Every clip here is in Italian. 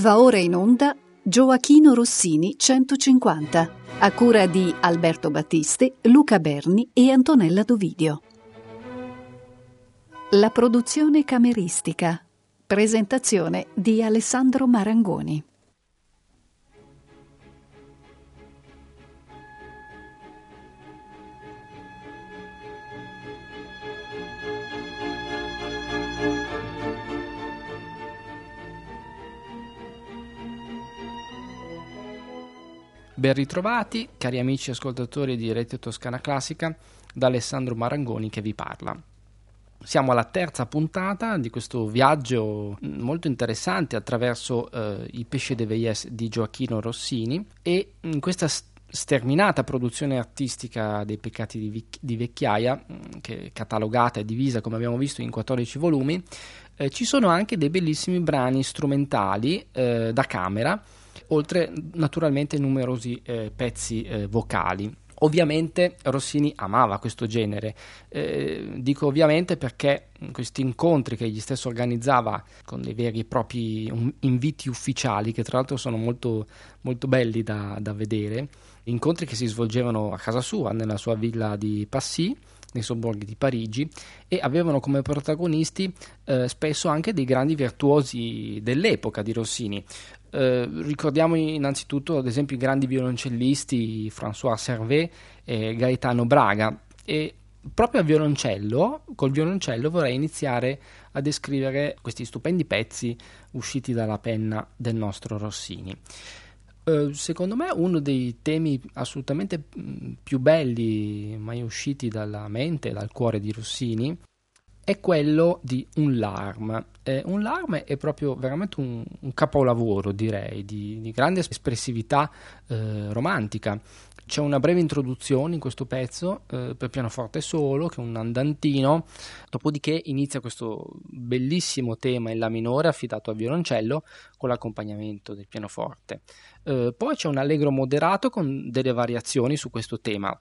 Va ora in onda Gioachino Rossini 150, a cura di Alberto Battisti, Luca Berni e Antonella Dovidio. La produzione cameristica. Presentazione di Alessandro Marangoni. Ben ritrovati, cari amici ascoltatori di Rete Toscana Classica, da Alessandro Marangoni che vi parla. Siamo alla terza puntata di questo viaggio molto interessante attraverso eh, i Pesce de Veyes di Gioacchino Rossini e in questa sterminata produzione artistica dei peccati di, vic- di vecchiaia, che è catalogata e divisa come abbiamo visto in 14 volumi, eh, ci sono anche dei bellissimi brani strumentali eh, da camera oltre naturalmente numerosi eh, pezzi eh, vocali. Ovviamente Rossini amava questo genere, eh, dico ovviamente perché questi incontri che egli stesso organizzava con dei veri e propri inviti ufficiali, che tra l'altro sono molto, molto belli da, da vedere, incontri che si svolgevano a casa sua, nella sua villa di Passy, nei sobborghi di Parigi e avevano come protagonisti eh, spesso anche dei grandi virtuosi dell'epoca di Rossini. Eh, ricordiamo innanzitutto ad esempio i grandi violoncellisti François Servet e Gaetano Braga e proprio a violoncello, col violoncello vorrei iniziare a descrivere questi stupendi pezzi usciti dalla penna del nostro Rossini. Uh, secondo me uno dei temi assolutamente mm, più belli mai usciti dalla mente dal cuore di Rossini è quello di un larm. Eh, un larm è proprio veramente un, un capolavoro, direi, di, di grande espressività eh, romantica. C'è una breve introduzione in questo pezzo eh, per pianoforte solo, che è un andantino, dopodiché inizia questo bellissimo tema in La minore affidato al violoncello con l'accompagnamento del pianoforte. Eh, poi c'è un allegro moderato con delle variazioni su questo tema.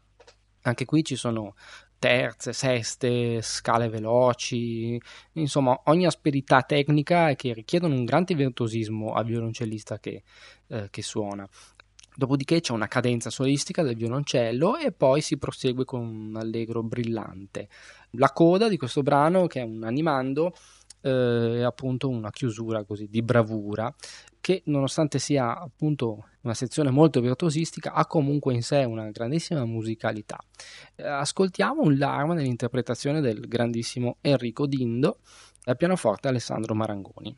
Anche qui ci sono terze, seste, scale veloci, insomma ogni asperità tecnica che richiedono un grande virtuosismo al violoncellista che, eh, che suona. Dopodiché c'è una cadenza solistica del violoncello e poi si prosegue con un allegro brillante. La coda di questo brano, che è un animando, eh, appunto una chiusura così di bravura che nonostante sia appunto una sezione molto virtuosistica ha comunque in sé una grandissima musicalità. Eh, ascoltiamo un larma nell'interpretazione del grandissimo Enrico Dindo al pianoforte Alessandro Marangoni.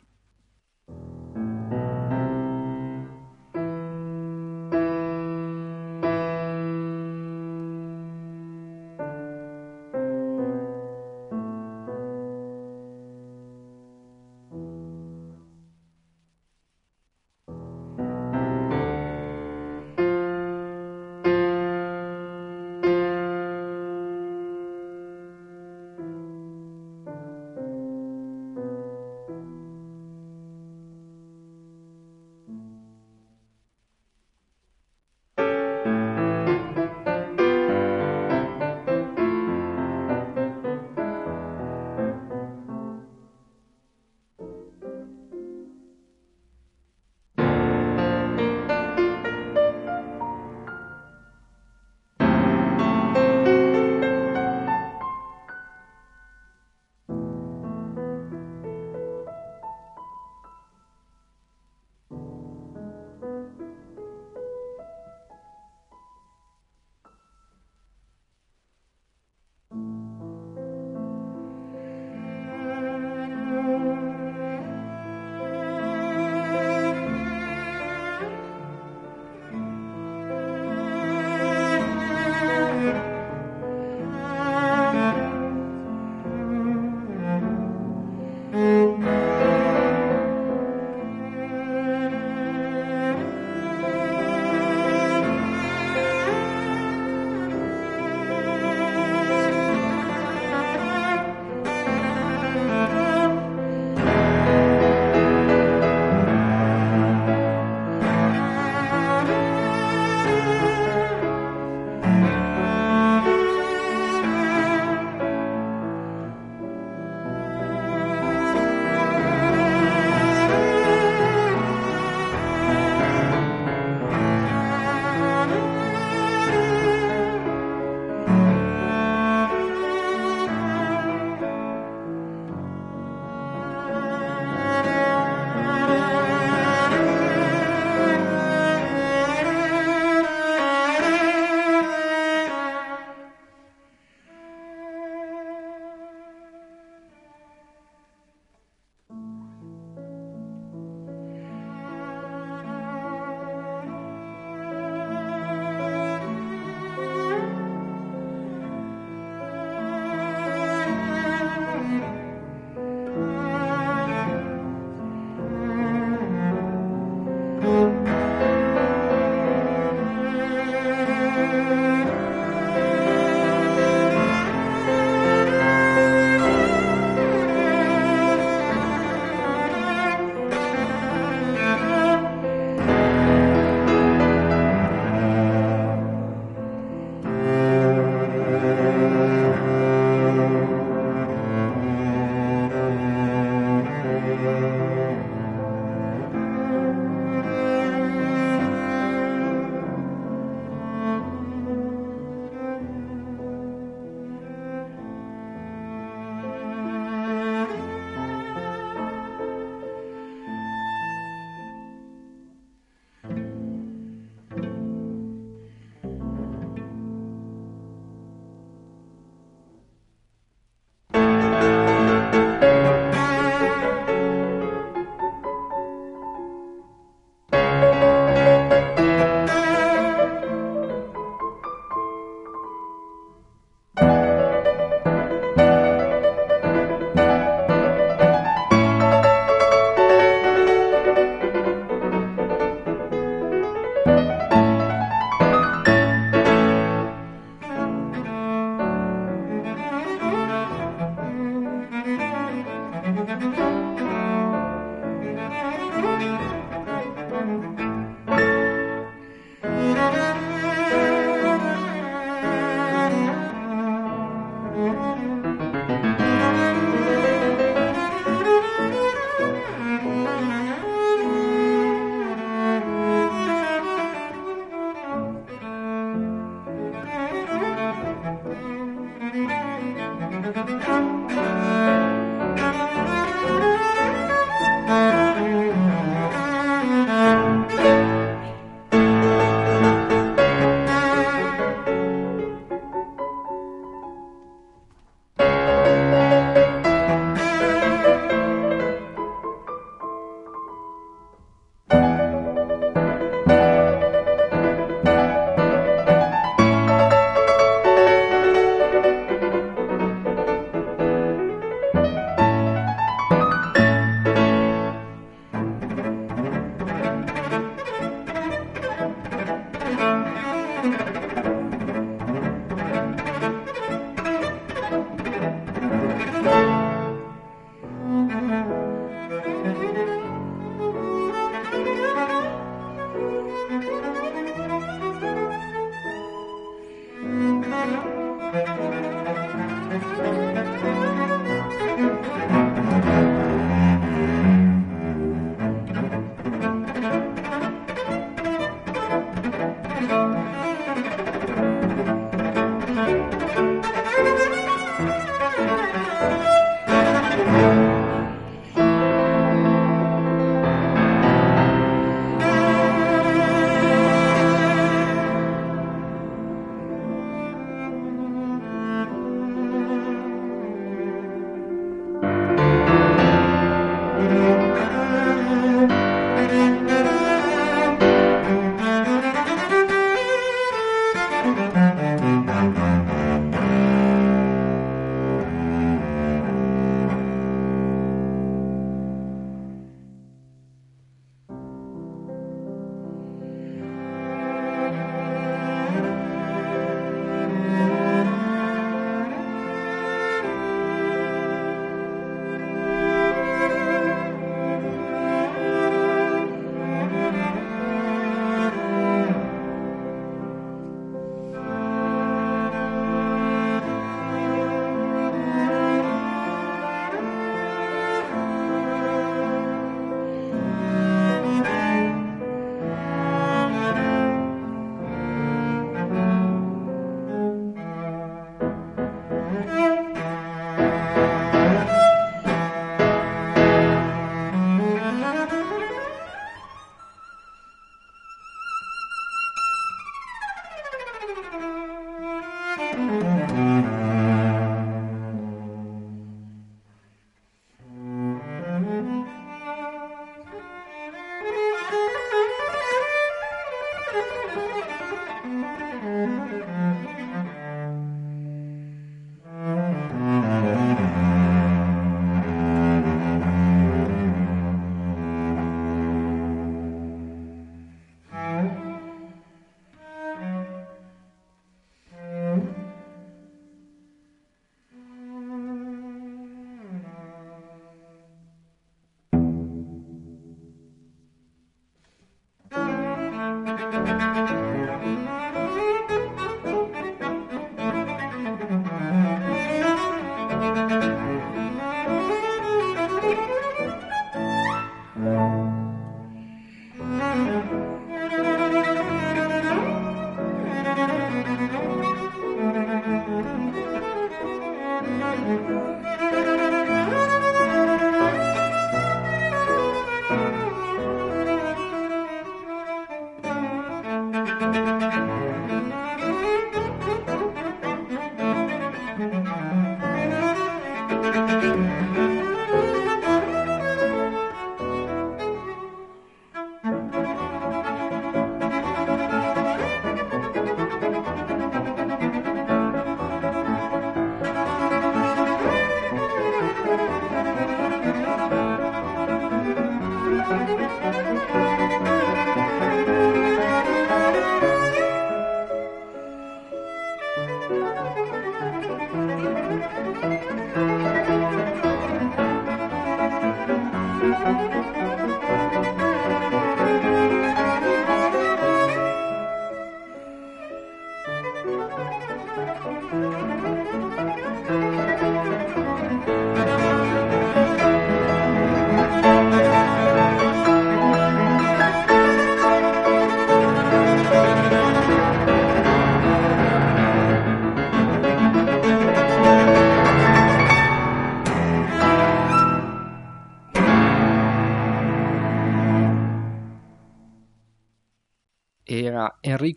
Música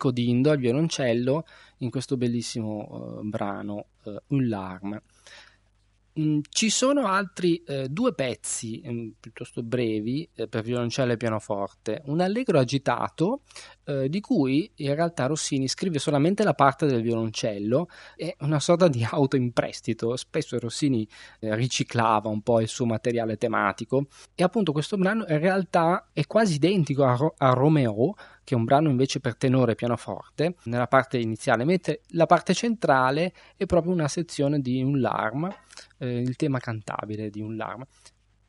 Enrico Dindo al violoncello in questo bellissimo uh, brano uh, Un Larme. Mm, ci sono altri eh, due pezzi mm, piuttosto brevi eh, per violoncello e pianoforte, un allegro agitato eh, di cui in realtà Rossini scrive solamente la parte del violoncello, è una sorta di auto in prestito, spesso Rossini eh, riciclava un po' il suo materiale tematico. E appunto questo brano in realtà è quasi identico a, Ro- a Romeo, che è un brano invece per tenore e pianoforte, nella parte iniziale, mentre la parte centrale è proprio una sezione di un larm, eh, il tema cantabile di un larm.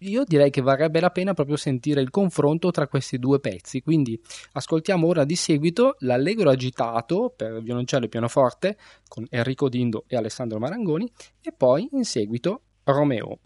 Io direi che varrebbe la pena proprio sentire il confronto tra questi due pezzi, quindi ascoltiamo ora di seguito l'allegro agitato per violoncello e pianoforte con Enrico Dindo e Alessandro Marangoni e poi in seguito Romeo.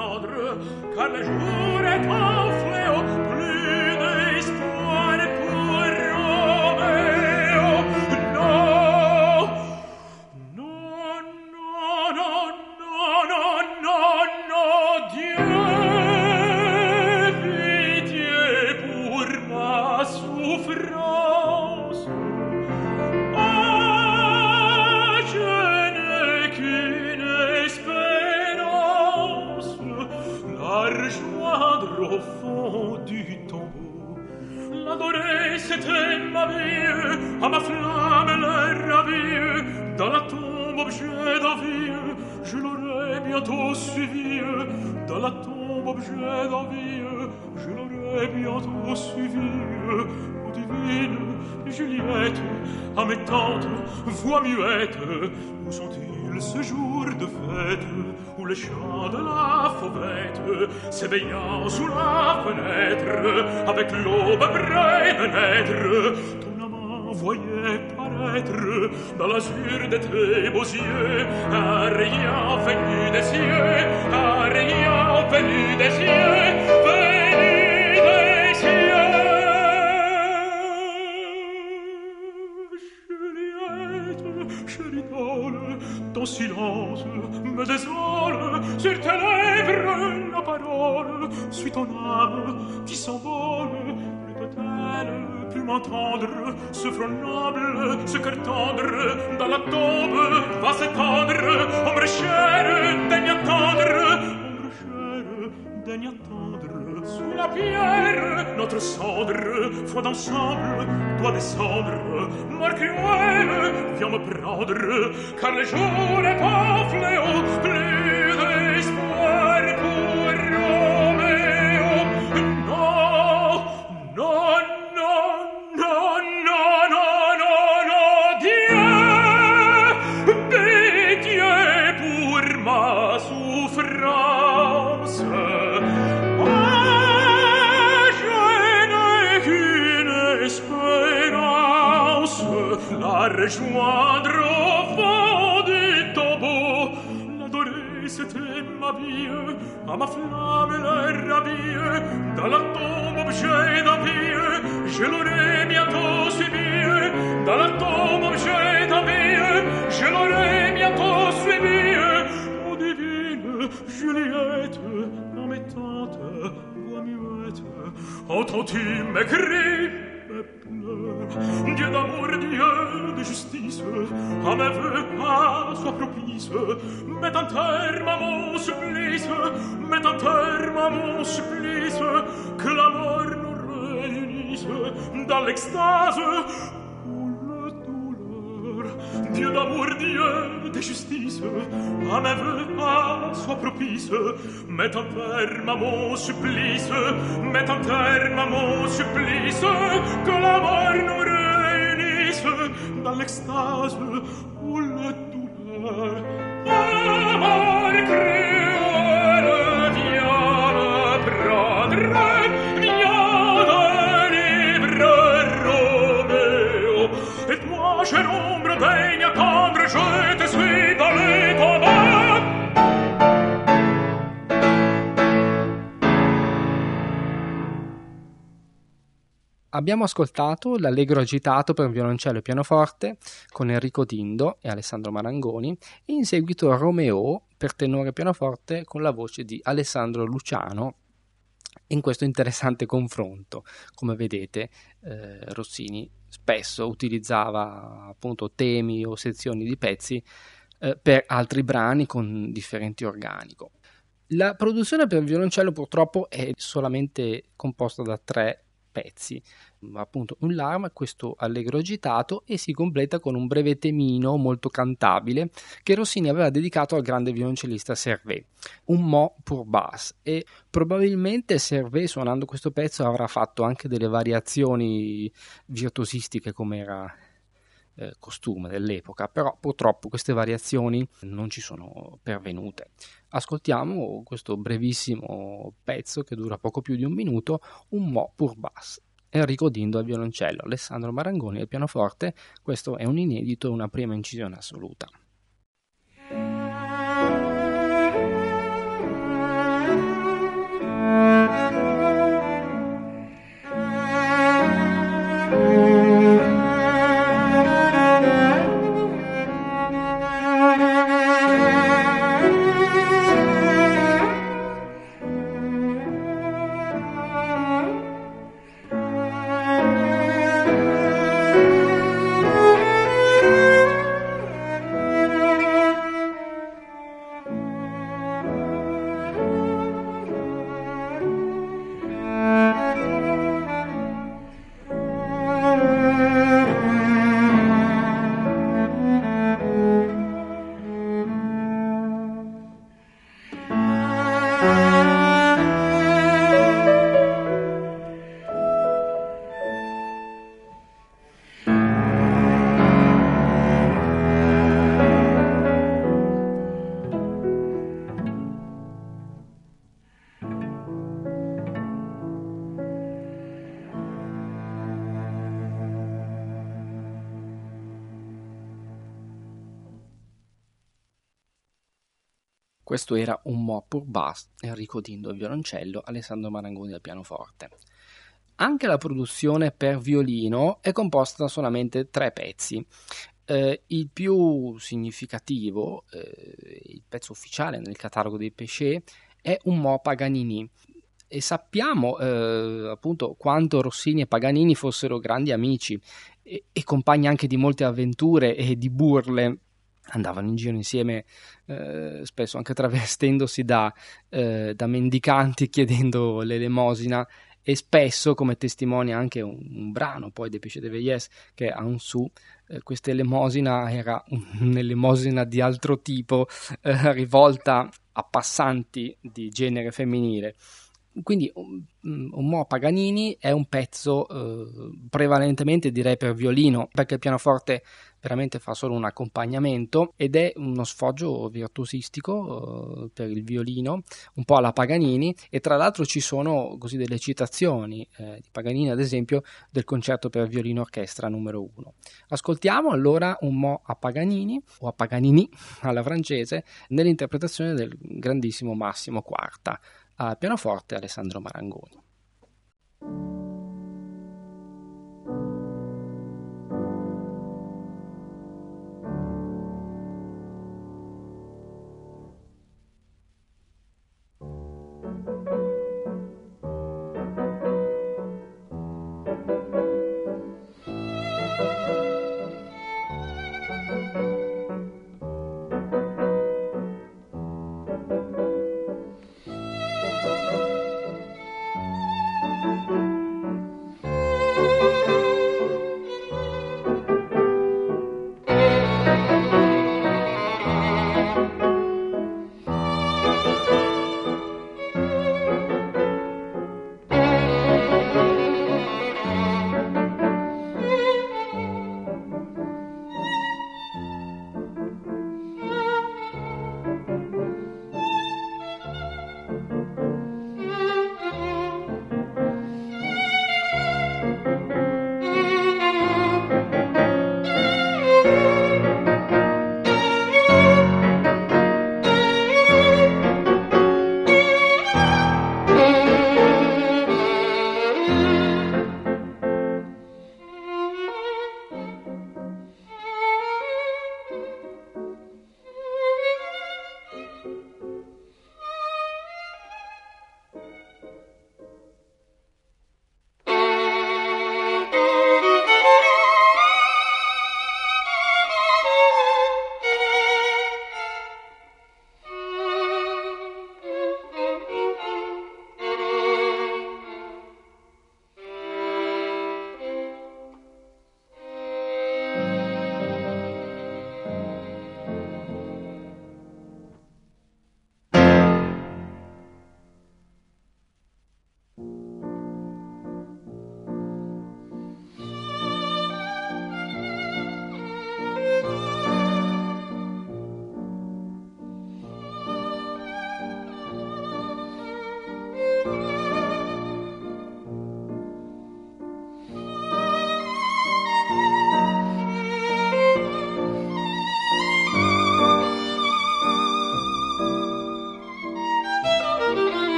ordre, car la jour est fléau plus mes voix muette, où sont-ils ce jour de fête, où le chant de la fauvette s'éveillant sous la fenêtre, avec l'aube près de naître, ton amant voyait paraître dans l'azur de tes beaux yeux, un rayon venu des cieux, un rayon venu des cieux, m'entendre, ce front noble, ce cœur tendre, dans la tombe va s'étendre, ombre chère, daigne attendre, ombre chère, daigne attendre, sous la pierre, notre cendre, foi d'ensemble, doit descendre, mort cruelle, viens me prendre, car le jour est un fléau, plus d'espoir la rejoindre au fond du tombeau. L'adorer, c'était ma vie, à ma flamme le ravir, dans la tombe objet d'envie, je l'aurais bientôt suivi, dans la tombe objet d'envie, je l'aurais bientôt suivi. Oh divine Juliette, dans mes tantes, voix muette, entends-tu mes cris, mes pleurs, Dieu d'amour, Dieu de justice, à mes vœux, à sois propice, mets un terme à mon supplice, mets un terme à mon supplice, que la mort nous réunisse dans l'extase. Dieu d'amour, Dieu de justice, à mes voeux, à sois propice, mets un terme à mon supplice, mets un terme à mon supplice, que la mort nous réunisse dans l'extase ou la douleur. Amor, créole, viens me prendre. Abbiamo ascoltato l'allegro agitato per violoncello e pianoforte con Enrico Tindo e Alessandro Marangoni e in seguito Romeo per tenore e pianoforte con la voce di Alessandro Luciano in questo interessante confronto. Come vedete, eh, Rossini spesso utilizzava appunto temi o sezioni di pezzi eh, per altri brani con differenti organico. La produzione per violoncello purtroppo è solamente composta da tre pezzi. Appunto un larm, questo allegro agitato e si completa con un breve temino molto cantabile che Rossini aveva dedicato al grande violoncellista Servet, un mo pour basse e probabilmente Servet suonando questo pezzo avrà fatto anche delle variazioni virtuosistiche come era eh, costume dell'epoca, però purtroppo queste variazioni non ci sono pervenute. Ascoltiamo questo brevissimo pezzo che dura poco più di un minuto, un mo pour basse. Enrico Dindo al violoncello, Alessandro Marangoni al pianoforte, questo è un inedito e una prima incisione assoluta. Questo era un mo pour basse, Enrico Dindo al violoncello, Alessandro Marangoni al pianoforte. Anche la produzione per violino è composta da solamente tre pezzi. Eh, il più significativo, eh, il pezzo ufficiale nel catalogo dei Pesce, è un Mo Paganini. E sappiamo eh, appunto quanto Rossini e Paganini fossero grandi amici e, e compagni anche di molte avventure e di burle andavano in giro insieme, eh, spesso anche travestendosi da, eh, da, mendicanti chiedendo l'elemosina e spesso, come testimonia anche un, un brano poi dei Pesce de Veillès che è un su, eh, questa elemosina era un'elemosina di altro tipo eh, rivolta a passanti di genere femminile. Quindi un, un Mo Paganini è un pezzo eh, prevalentemente direi per violino, perché il pianoforte veramente fa solo un accompagnamento ed è uno sfoggio virtuosistico eh, per il violino, un po' alla Paganini e tra l'altro ci sono così delle citazioni eh, di Paganini ad esempio del concerto per violino orchestra numero 1. Ascoltiamo allora un mo a Paganini o a Paganini alla francese nell'interpretazione del grandissimo Massimo Quarta al pianoforte Alessandro Marangoni.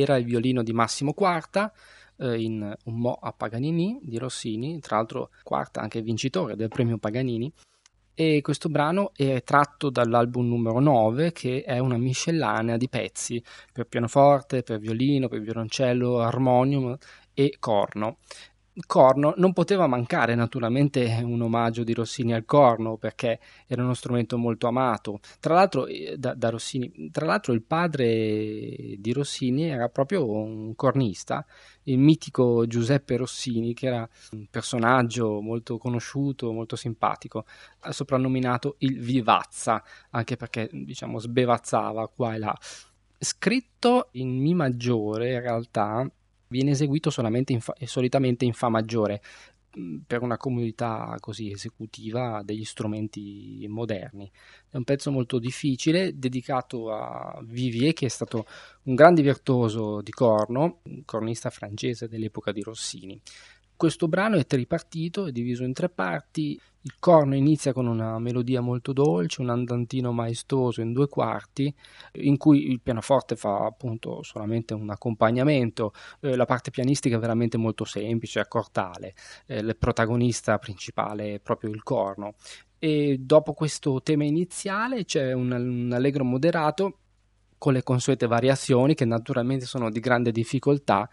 Era il violino di Massimo Quarta eh, in Un Mo a Paganini di Rossini, tra l'altro Quarta anche vincitore del premio Paganini. E questo brano è tratto dall'album numero 9, che è una miscellanea di pezzi per pianoforte, per violino, per violoncello, armonium e corno corno non poteva mancare naturalmente un omaggio di Rossini al corno perché era uno strumento molto amato. Tra l'altro, eh, da, da Rossini, tra l'altro il padre di Rossini era proprio un cornista, il mitico Giuseppe Rossini, che era un personaggio molto conosciuto, molto simpatico, soprannominato il Vivazza, anche perché diciamo sbevazzava qua e là. Scritto in Mi maggiore, in realtà viene eseguito in fa- solitamente in Fa maggiore mm, per una comunità così esecutiva degli strumenti moderni. È un pezzo molto difficile, dedicato a Vivier, che è stato un grande virtuoso di corno, un cornista francese dell'epoca di Rossini. Questo brano è tripartito, è diviso in tre parti. Il corno inizia con una melodia molto dolce, un andantino maestoso in due quarti, in cui il pianoforte fa appunto solamente un accompagnamento. Eh, la parte pianistica è veramente molto semplice, accortale. Eh, il protagonista principale è proprio il corno. E dopo questo tema iniziale c'è un, un allegro moderato con le consuete variazioni che naturalmente sono di grande difficoltà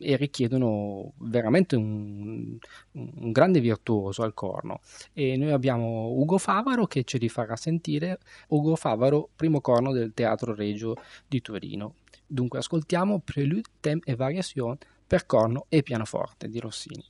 e richiedono veramente un, un, grande virtuoso al corno. E noi abbiamo Ugo Favaro che ce li farà sentire, Ugo Favaro, primo corno del Teatro Regio di Torino. Dunque ascoltiamo Prelude, Thème e Variation per corno e pianoforte di Rossini.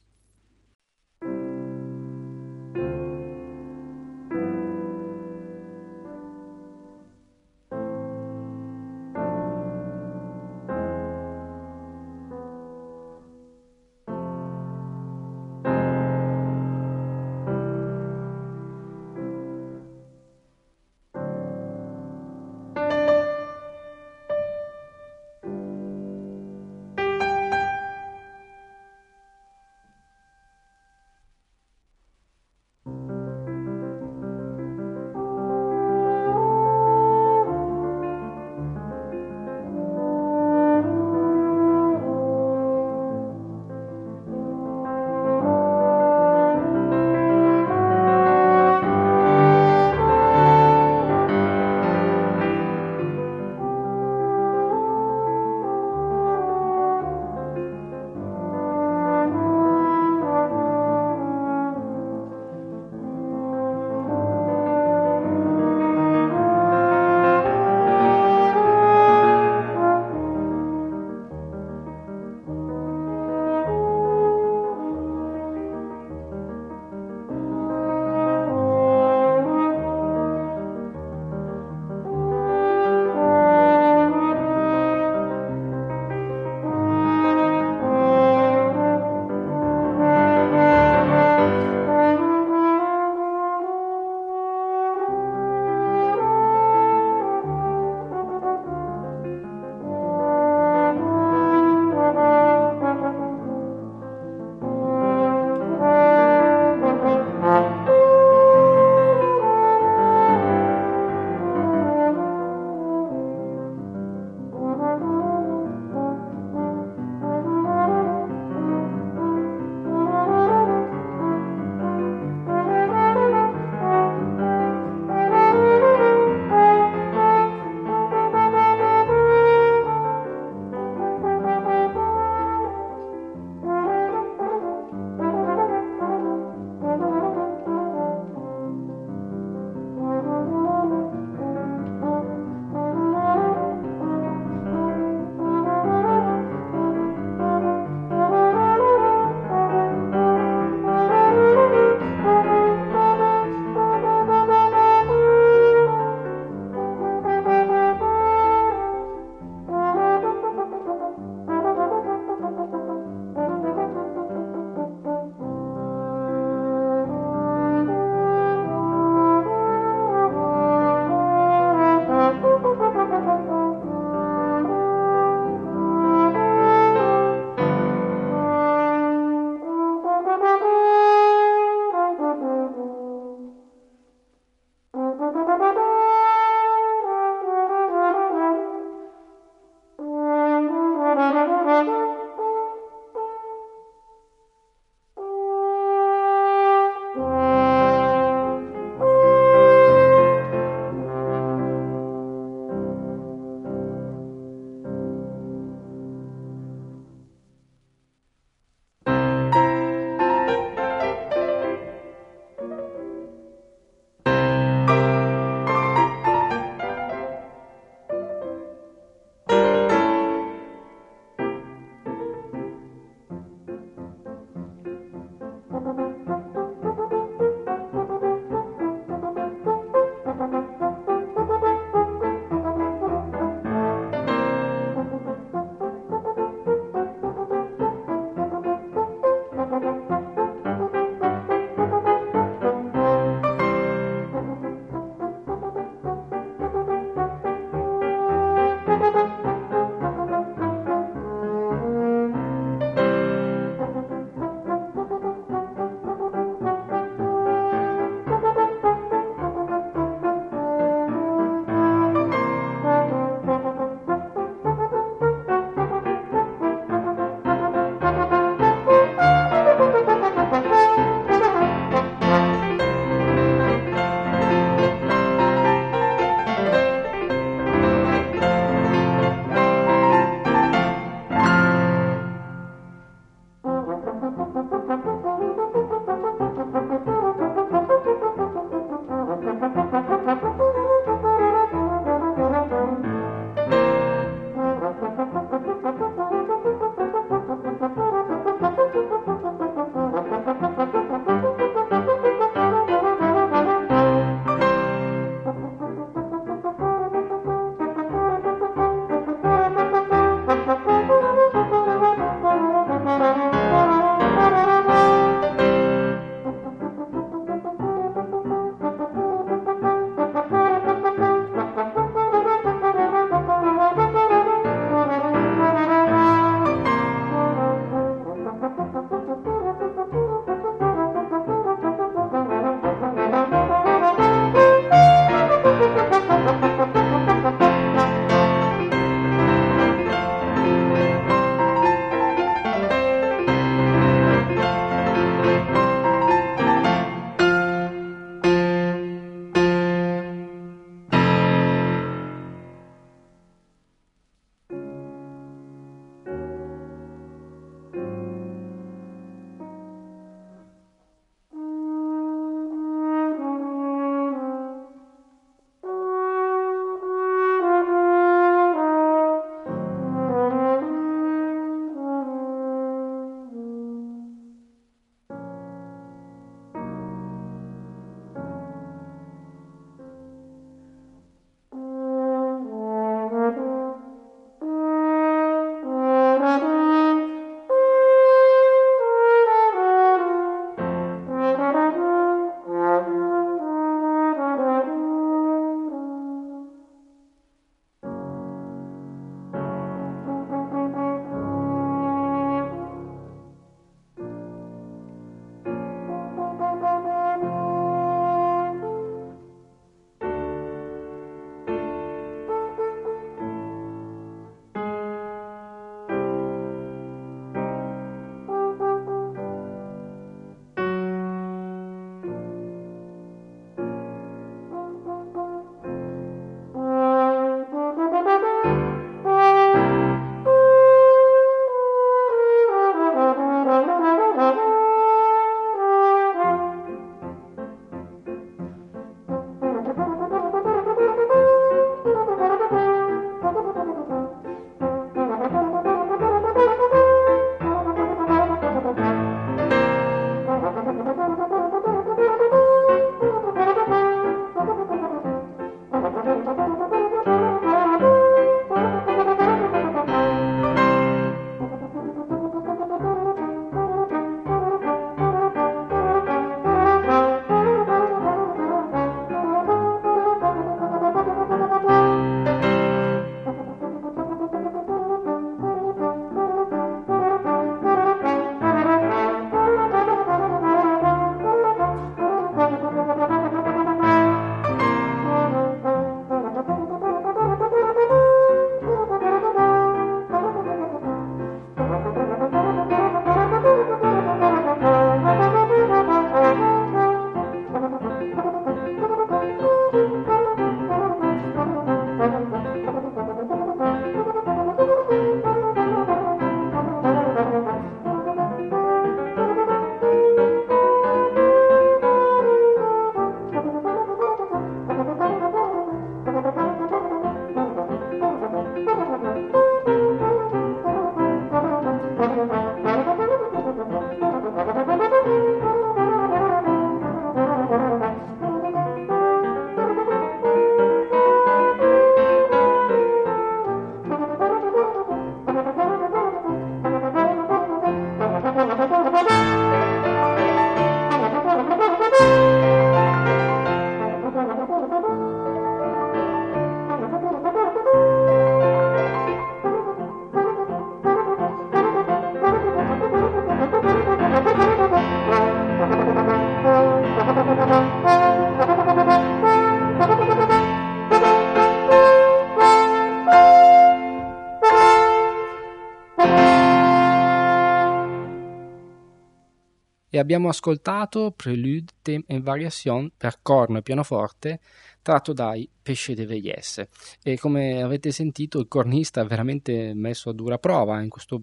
Abbiamo ascoltato Prelude, Theme e Variation per corno e pianoforte tratto dai Pesce de Veyesse e come avete sentito il cornista è veramente messo a dura prova in questo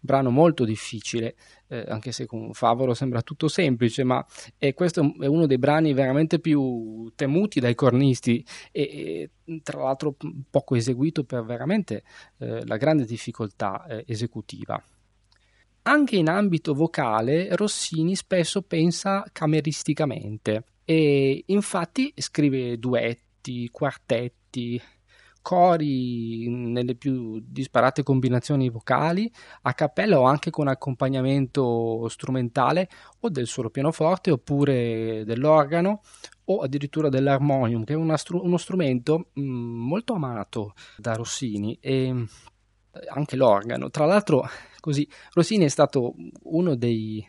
brano molto difficile eh, anche se con Favoro sembra tutto semplice ma eh, questo è uno dei brani veramente più temuti dai cornisti e, e tra l'altro poco eseguito per veramente eh, la grande difficoltà eh, esecutiva anche in ambito vocale Rossini spesso pensa cameristicamente e infatti scrive duetti, quartetti, cori nelle più disparate combinazioni vocali, a cappella o anche con accompagnamento strumentale o del solo pianoforte oppure dell'organo o addirittura dell'armonium, che è uno strumento mh, molto amato da Rossini e anche l'organo. Tra l'altro, così, Rossini è stato uno dei,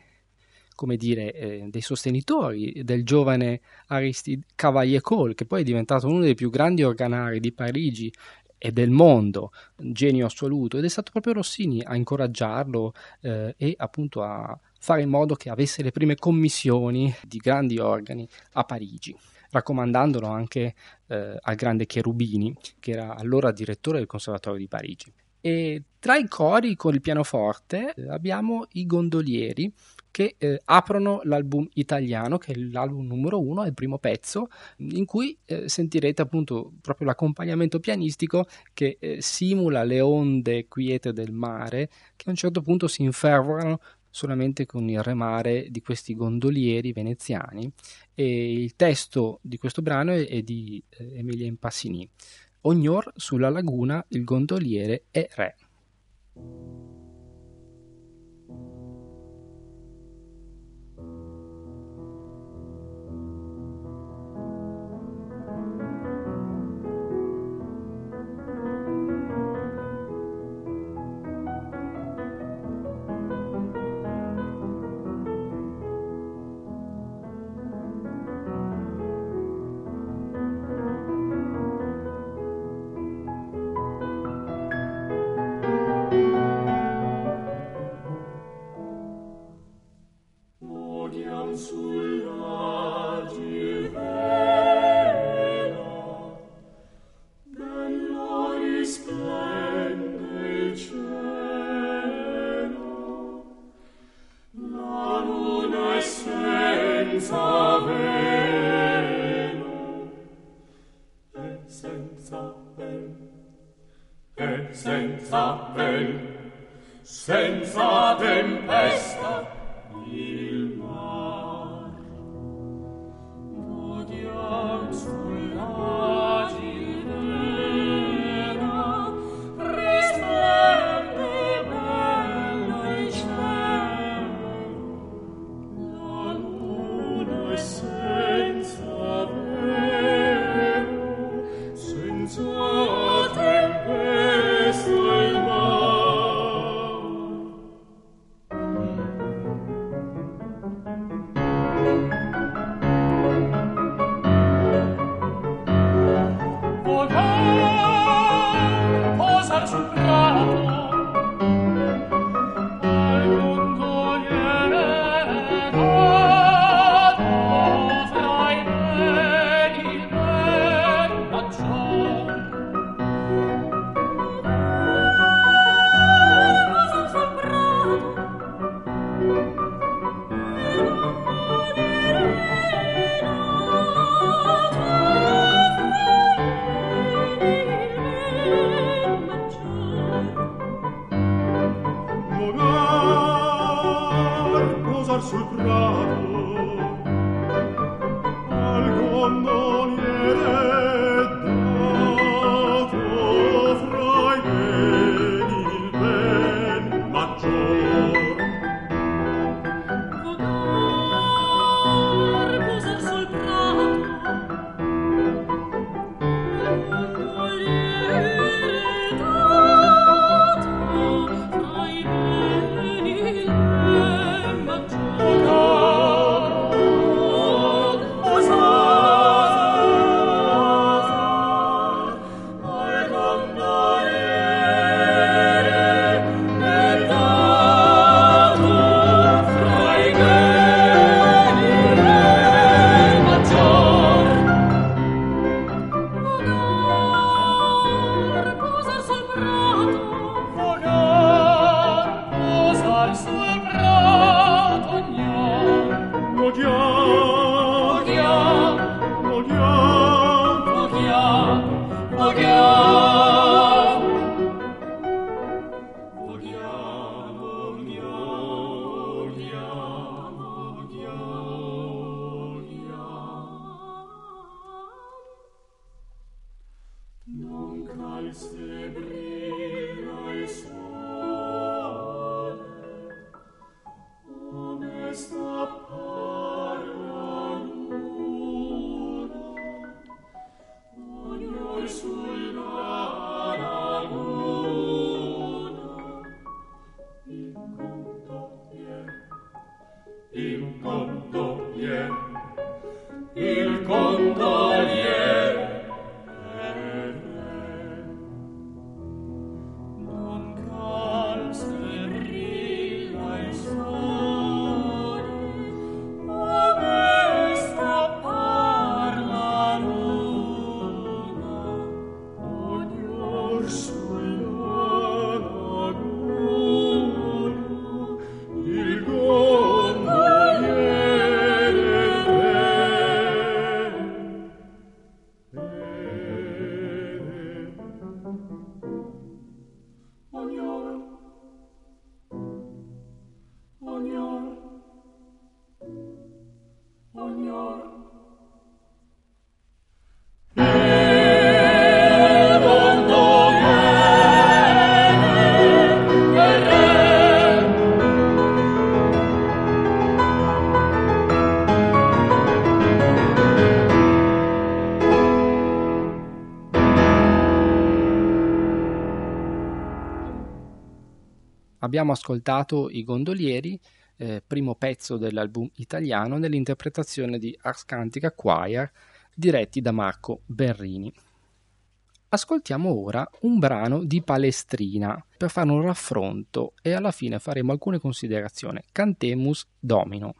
dire, eh, dei sostenitori del giovane Aristide Cavalier-Cole, che poi è diventato uno dei più grandi organari di Parigi e del mondo, genio assoluto, ed è stato proprio Rossini a incoraggiarlo eh, e appunto a fare in modo che avesse le prime commissioni di grandi organi a Parigi raccomandandolo anche eh, al grande Cherubini, che era allora direttore del Conservatorio di Parigi. E tra i cori con il pianoforte eh, abbiamo i gondolieri che eh, aprono l'album italiano, che è l'album numero uno, è il primo pezzo, in cui eh, sentirete appunto proprio l'accompagnamento pianistico che eh, simula le onde quiete del mare, che a un certo punto si infervorano solamente con il remare di questi gondolieri veneziani. E il testo di questo brano è di eh, Emilia Impassini. Ognor sulla laguna il gondoliere è re. Abbiamo ascoltato I gondolieri, eh, primo pezzo dell'album italiano, nell'interpretazione di Ars Cantica Choir, diretti da Marco Berrini. Ascoltiamo ora un brano di Palestrina per fare un raffronto e alla fine faremo alcune considerazioni. Cantemus Domino.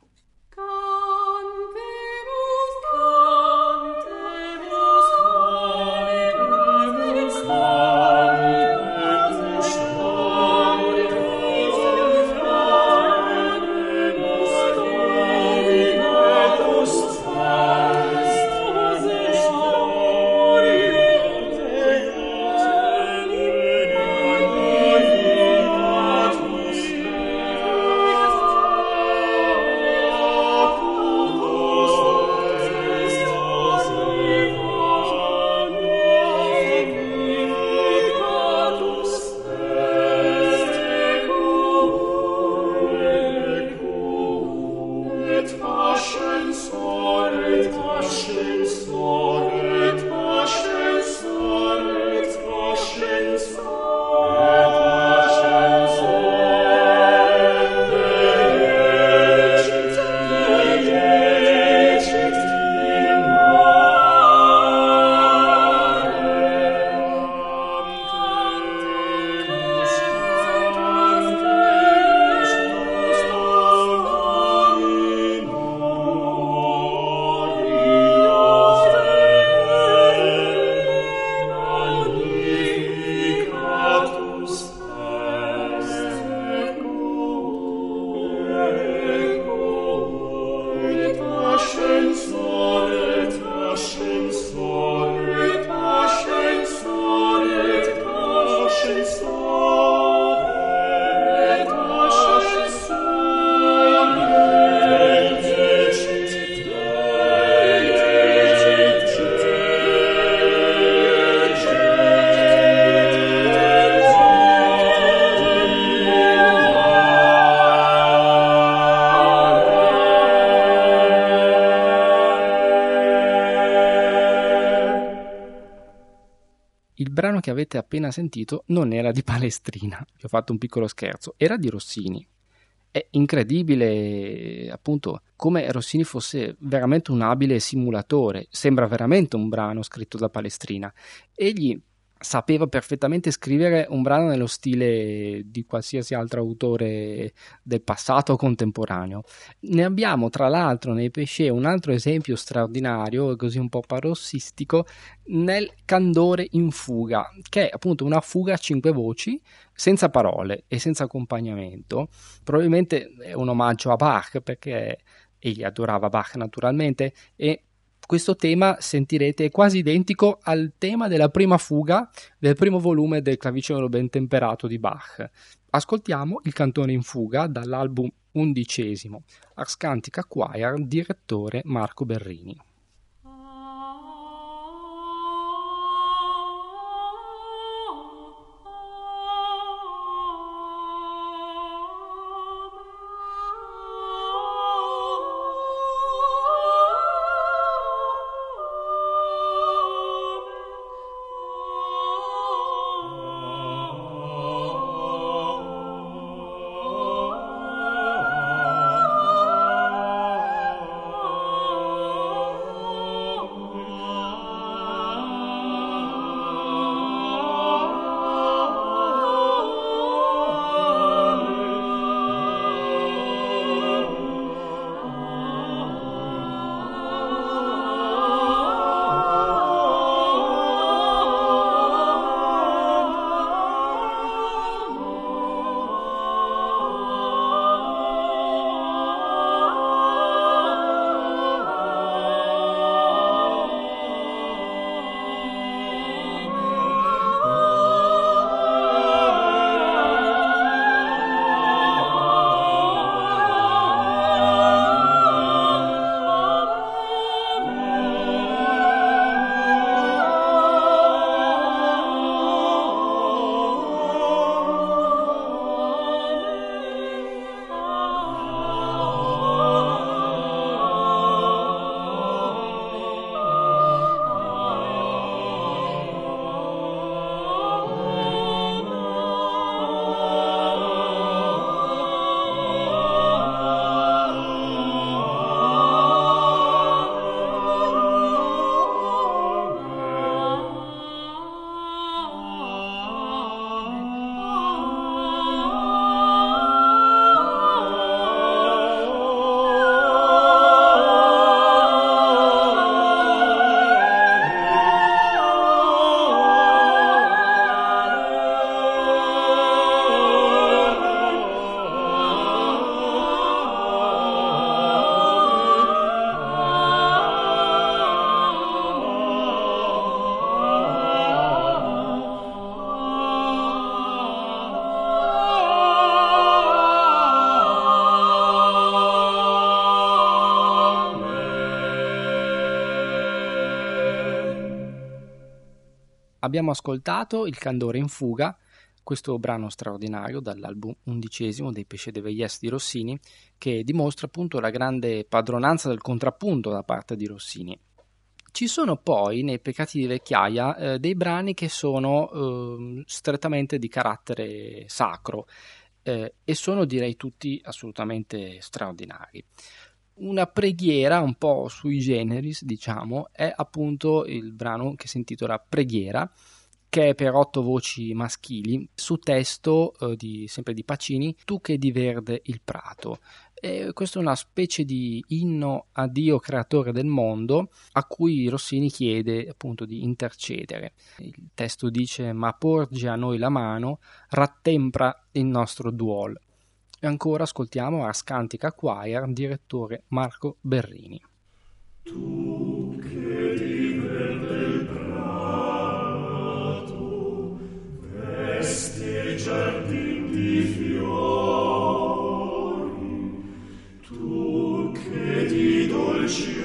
Che avete appena sentito non era di Palestrina, vi ho fatto un piccolo scherzo, era di Rossini. È incredibile appunto come Rossini fosse veramente un abile simulatore, sembra veramente un brano scritto da Palestrina. Egli sapeva perfettamente scrivere un brano nello stile di qualsiasi altro autore del passato o contemporaneo. Ne abbiamo tra l'altro nei Pesce un altro esempio straordinario, così un po' parossistico, nel Candore in fuga, che è appunto una fuga a cinque voci, senza parole e senza accompagnamento. Probabilmente è un omaggio a Bach, perché egli adorava Bach naturalmente, e questo tema sentirete è quasi identico al tema della prima fuga del primo volume del clavicembalo ben temperato di Bach. Ascoltiamo il cantone in fuga dall'album undicesimo Ars Cantica Choir, direttore Marco Berrini. Abbiamo ascoltato Il candore in fuga, questo brano straordinario dall'album undicesimo dei Pesce de Veillès di Rossini, che dimostra appunto la grande padronanza del contrappunto da parte di Rossini. Ci sono poi nei Peccati di Vecchiaia eh, dei brani che sono eh, strettamente di carattere sacro eh, e sono direi tutti assolutamente straordinari. Una preghiera un po' sui generis, diciamo, è appunto il brano che si intitola Preghiera, che è per otto voci maschili, su testo eh, di, sempre di Pacini, Tu che di verde il prato. E questo è una specie di inno a Dio creatore del mondo a cui Rossini chiede appunto di intercedere. Il testo dice ma porgi a noi la mano, rattempra il nostro duol. E ancora ascoltiamo a Scantica Choir, direttore Marco Berrini. Tu che di verde prato vesti giardin di fiori, tu che di dolci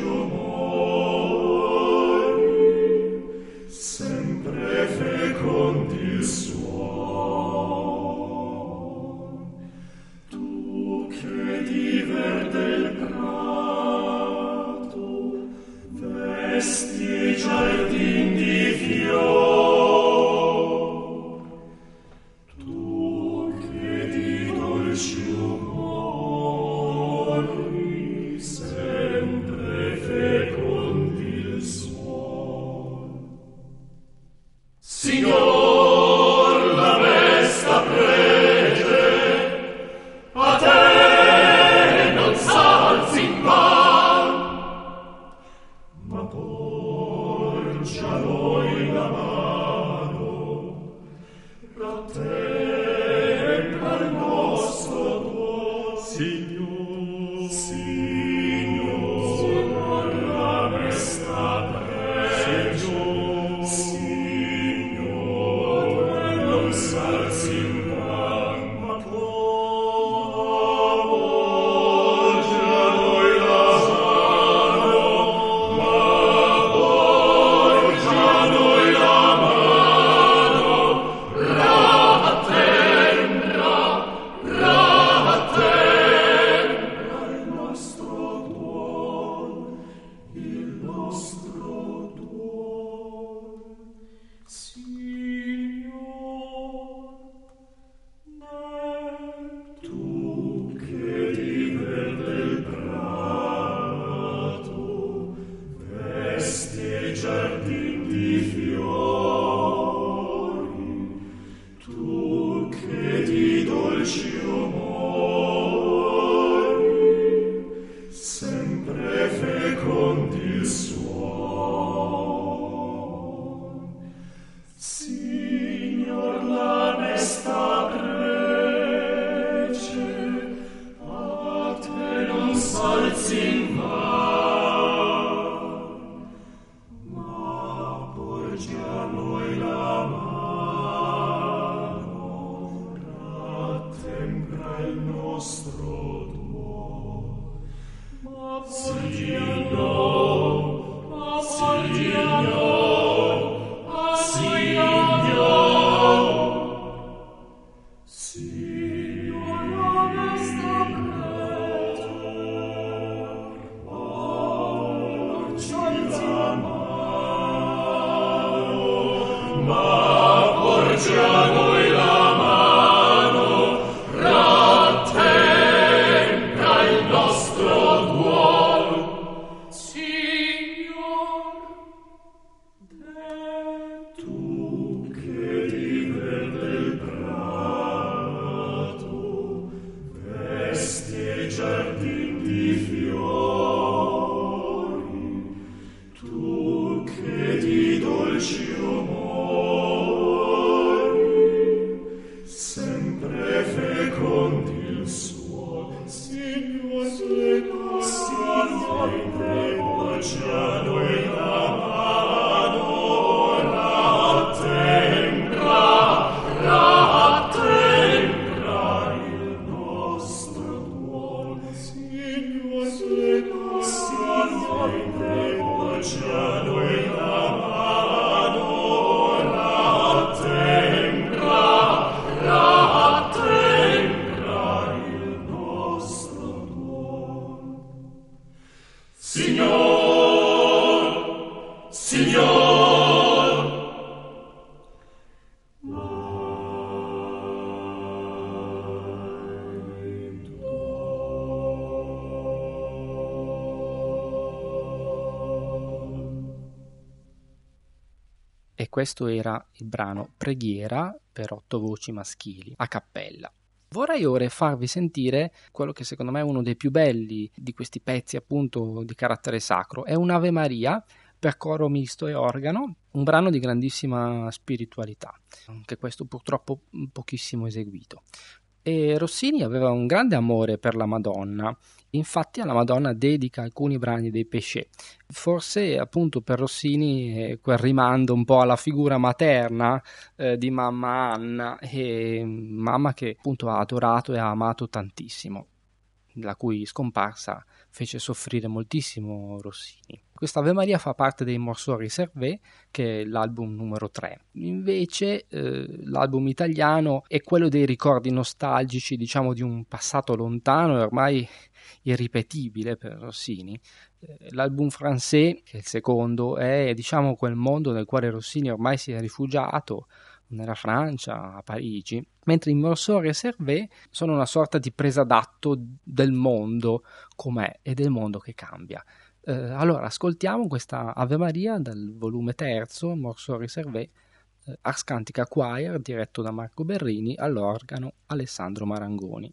questo era il brano Preghiera per otto voci maschili, a cappella. Vorrei ora farvi sentire quello che secondo me è uno dei più belli di questi pezzi appunto di carattere sacro. È un'Ave Maria per coro misto e organo, un brano di grandissima spiritualità, anche questo purtroppo pochissimo eseguito. E Rossini aveva un grande amore per la Madonna, infatti alla Madonna dedica alcuni brani dei Pesce. Forse appunto per Rossini quel rimando un po' alla figura materna eh, di mamma Anna, e mamma che appunto ha adorato e ha amato tantissimo la cui scomparsa fece soffrire moltissimo Rossini. Questa Ave Maria fa parte dei Morceaux Reservé, che è l'album numero 3. Invece eh, l'album italiano è quello dei ricordi nostalgici, diciamo di un passato lontano e ormai irripetibile per Rossini. Eh, l'album Français, che è il secondo, è diciamo quel mondo nel quale Rossini ormai si è rifugiato nella Francia, a Parigi, mentre i Morceaux Reservé sono una sorta di presa d'atto del mondo com'è e del mondo che cambia. Eh, allora, ascoltiamo questa Ave Maria dal volume terzo, Morceaux Reservé, eh, Ars Cantica Choir, diretto da Marco Berrini, all'organo Alessandro Marangoni.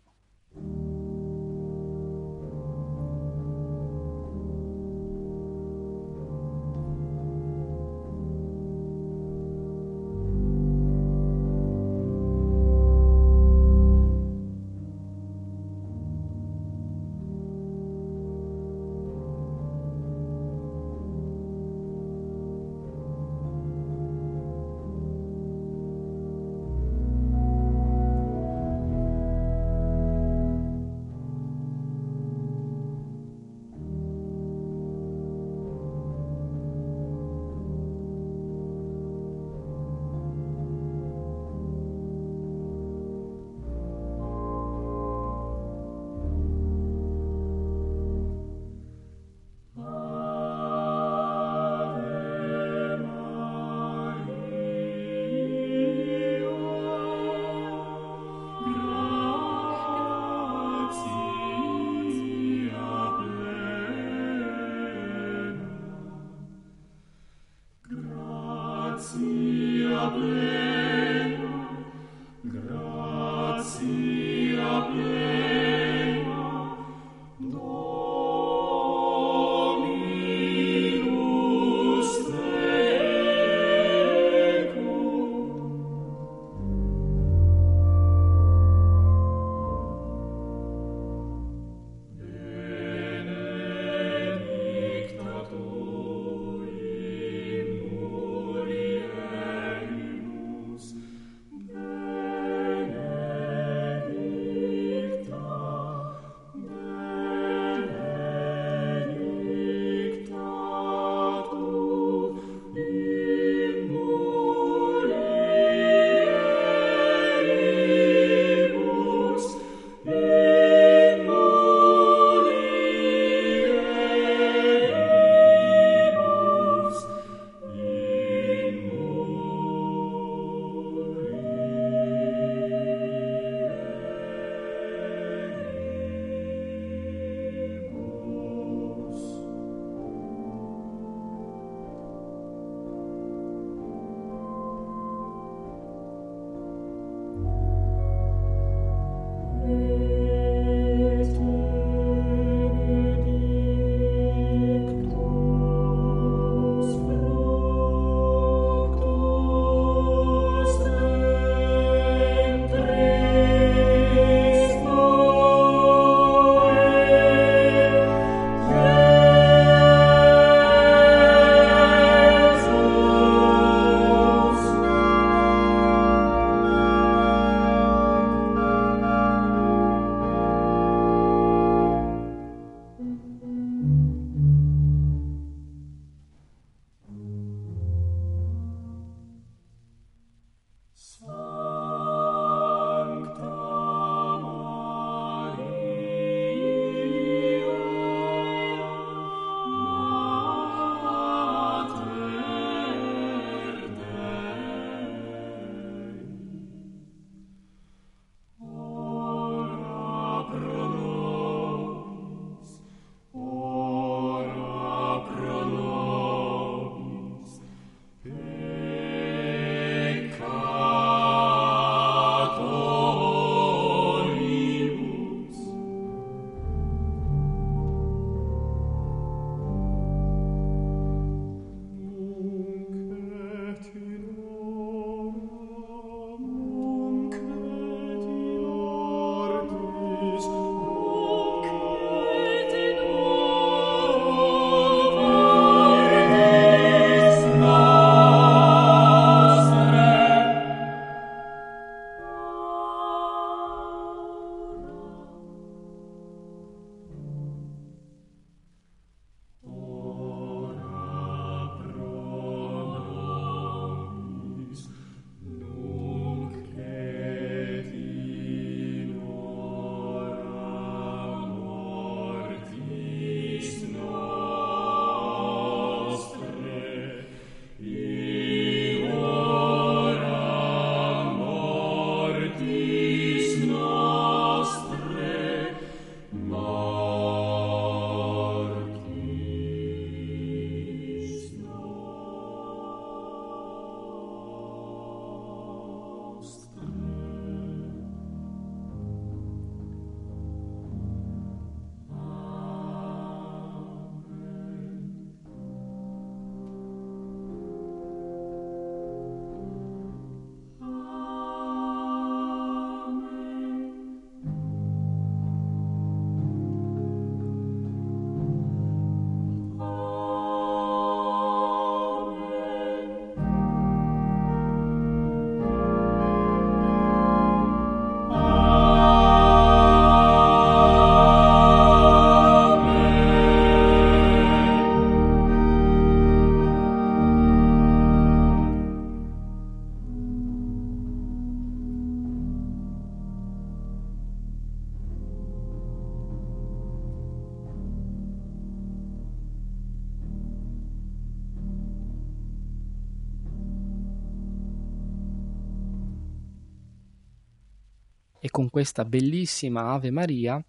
Questa bellissima Ave Maria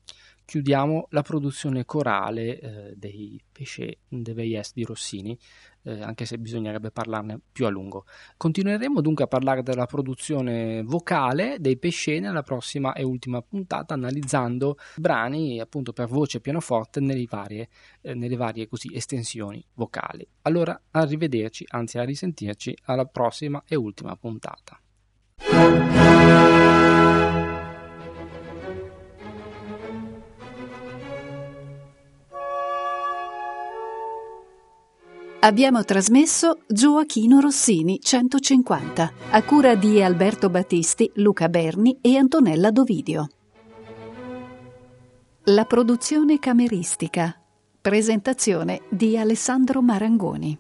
chiudiamo la produzione corale eh, dei Péché de Veillès di Rossini, eh, anche se bisognerebbe parlarne più a lungo. Continueremo dunque a parlare della produzione vocale dei Péché nella prossima e ultima puntata, analizzando brani appunto per voce e pianoforte nelle varie, eh, nelle varie così, estensioni vocali. Allora, arrivederci, anzi a risentirci alla prossima e ultima puntata. Abbiamo trasmesso Gioachino Rossini 150, a cura di Alberto Battisti, Luca Berni e Antonella Dovidio. La produzione cameristica. Presentazione di Alessandro Marangoni.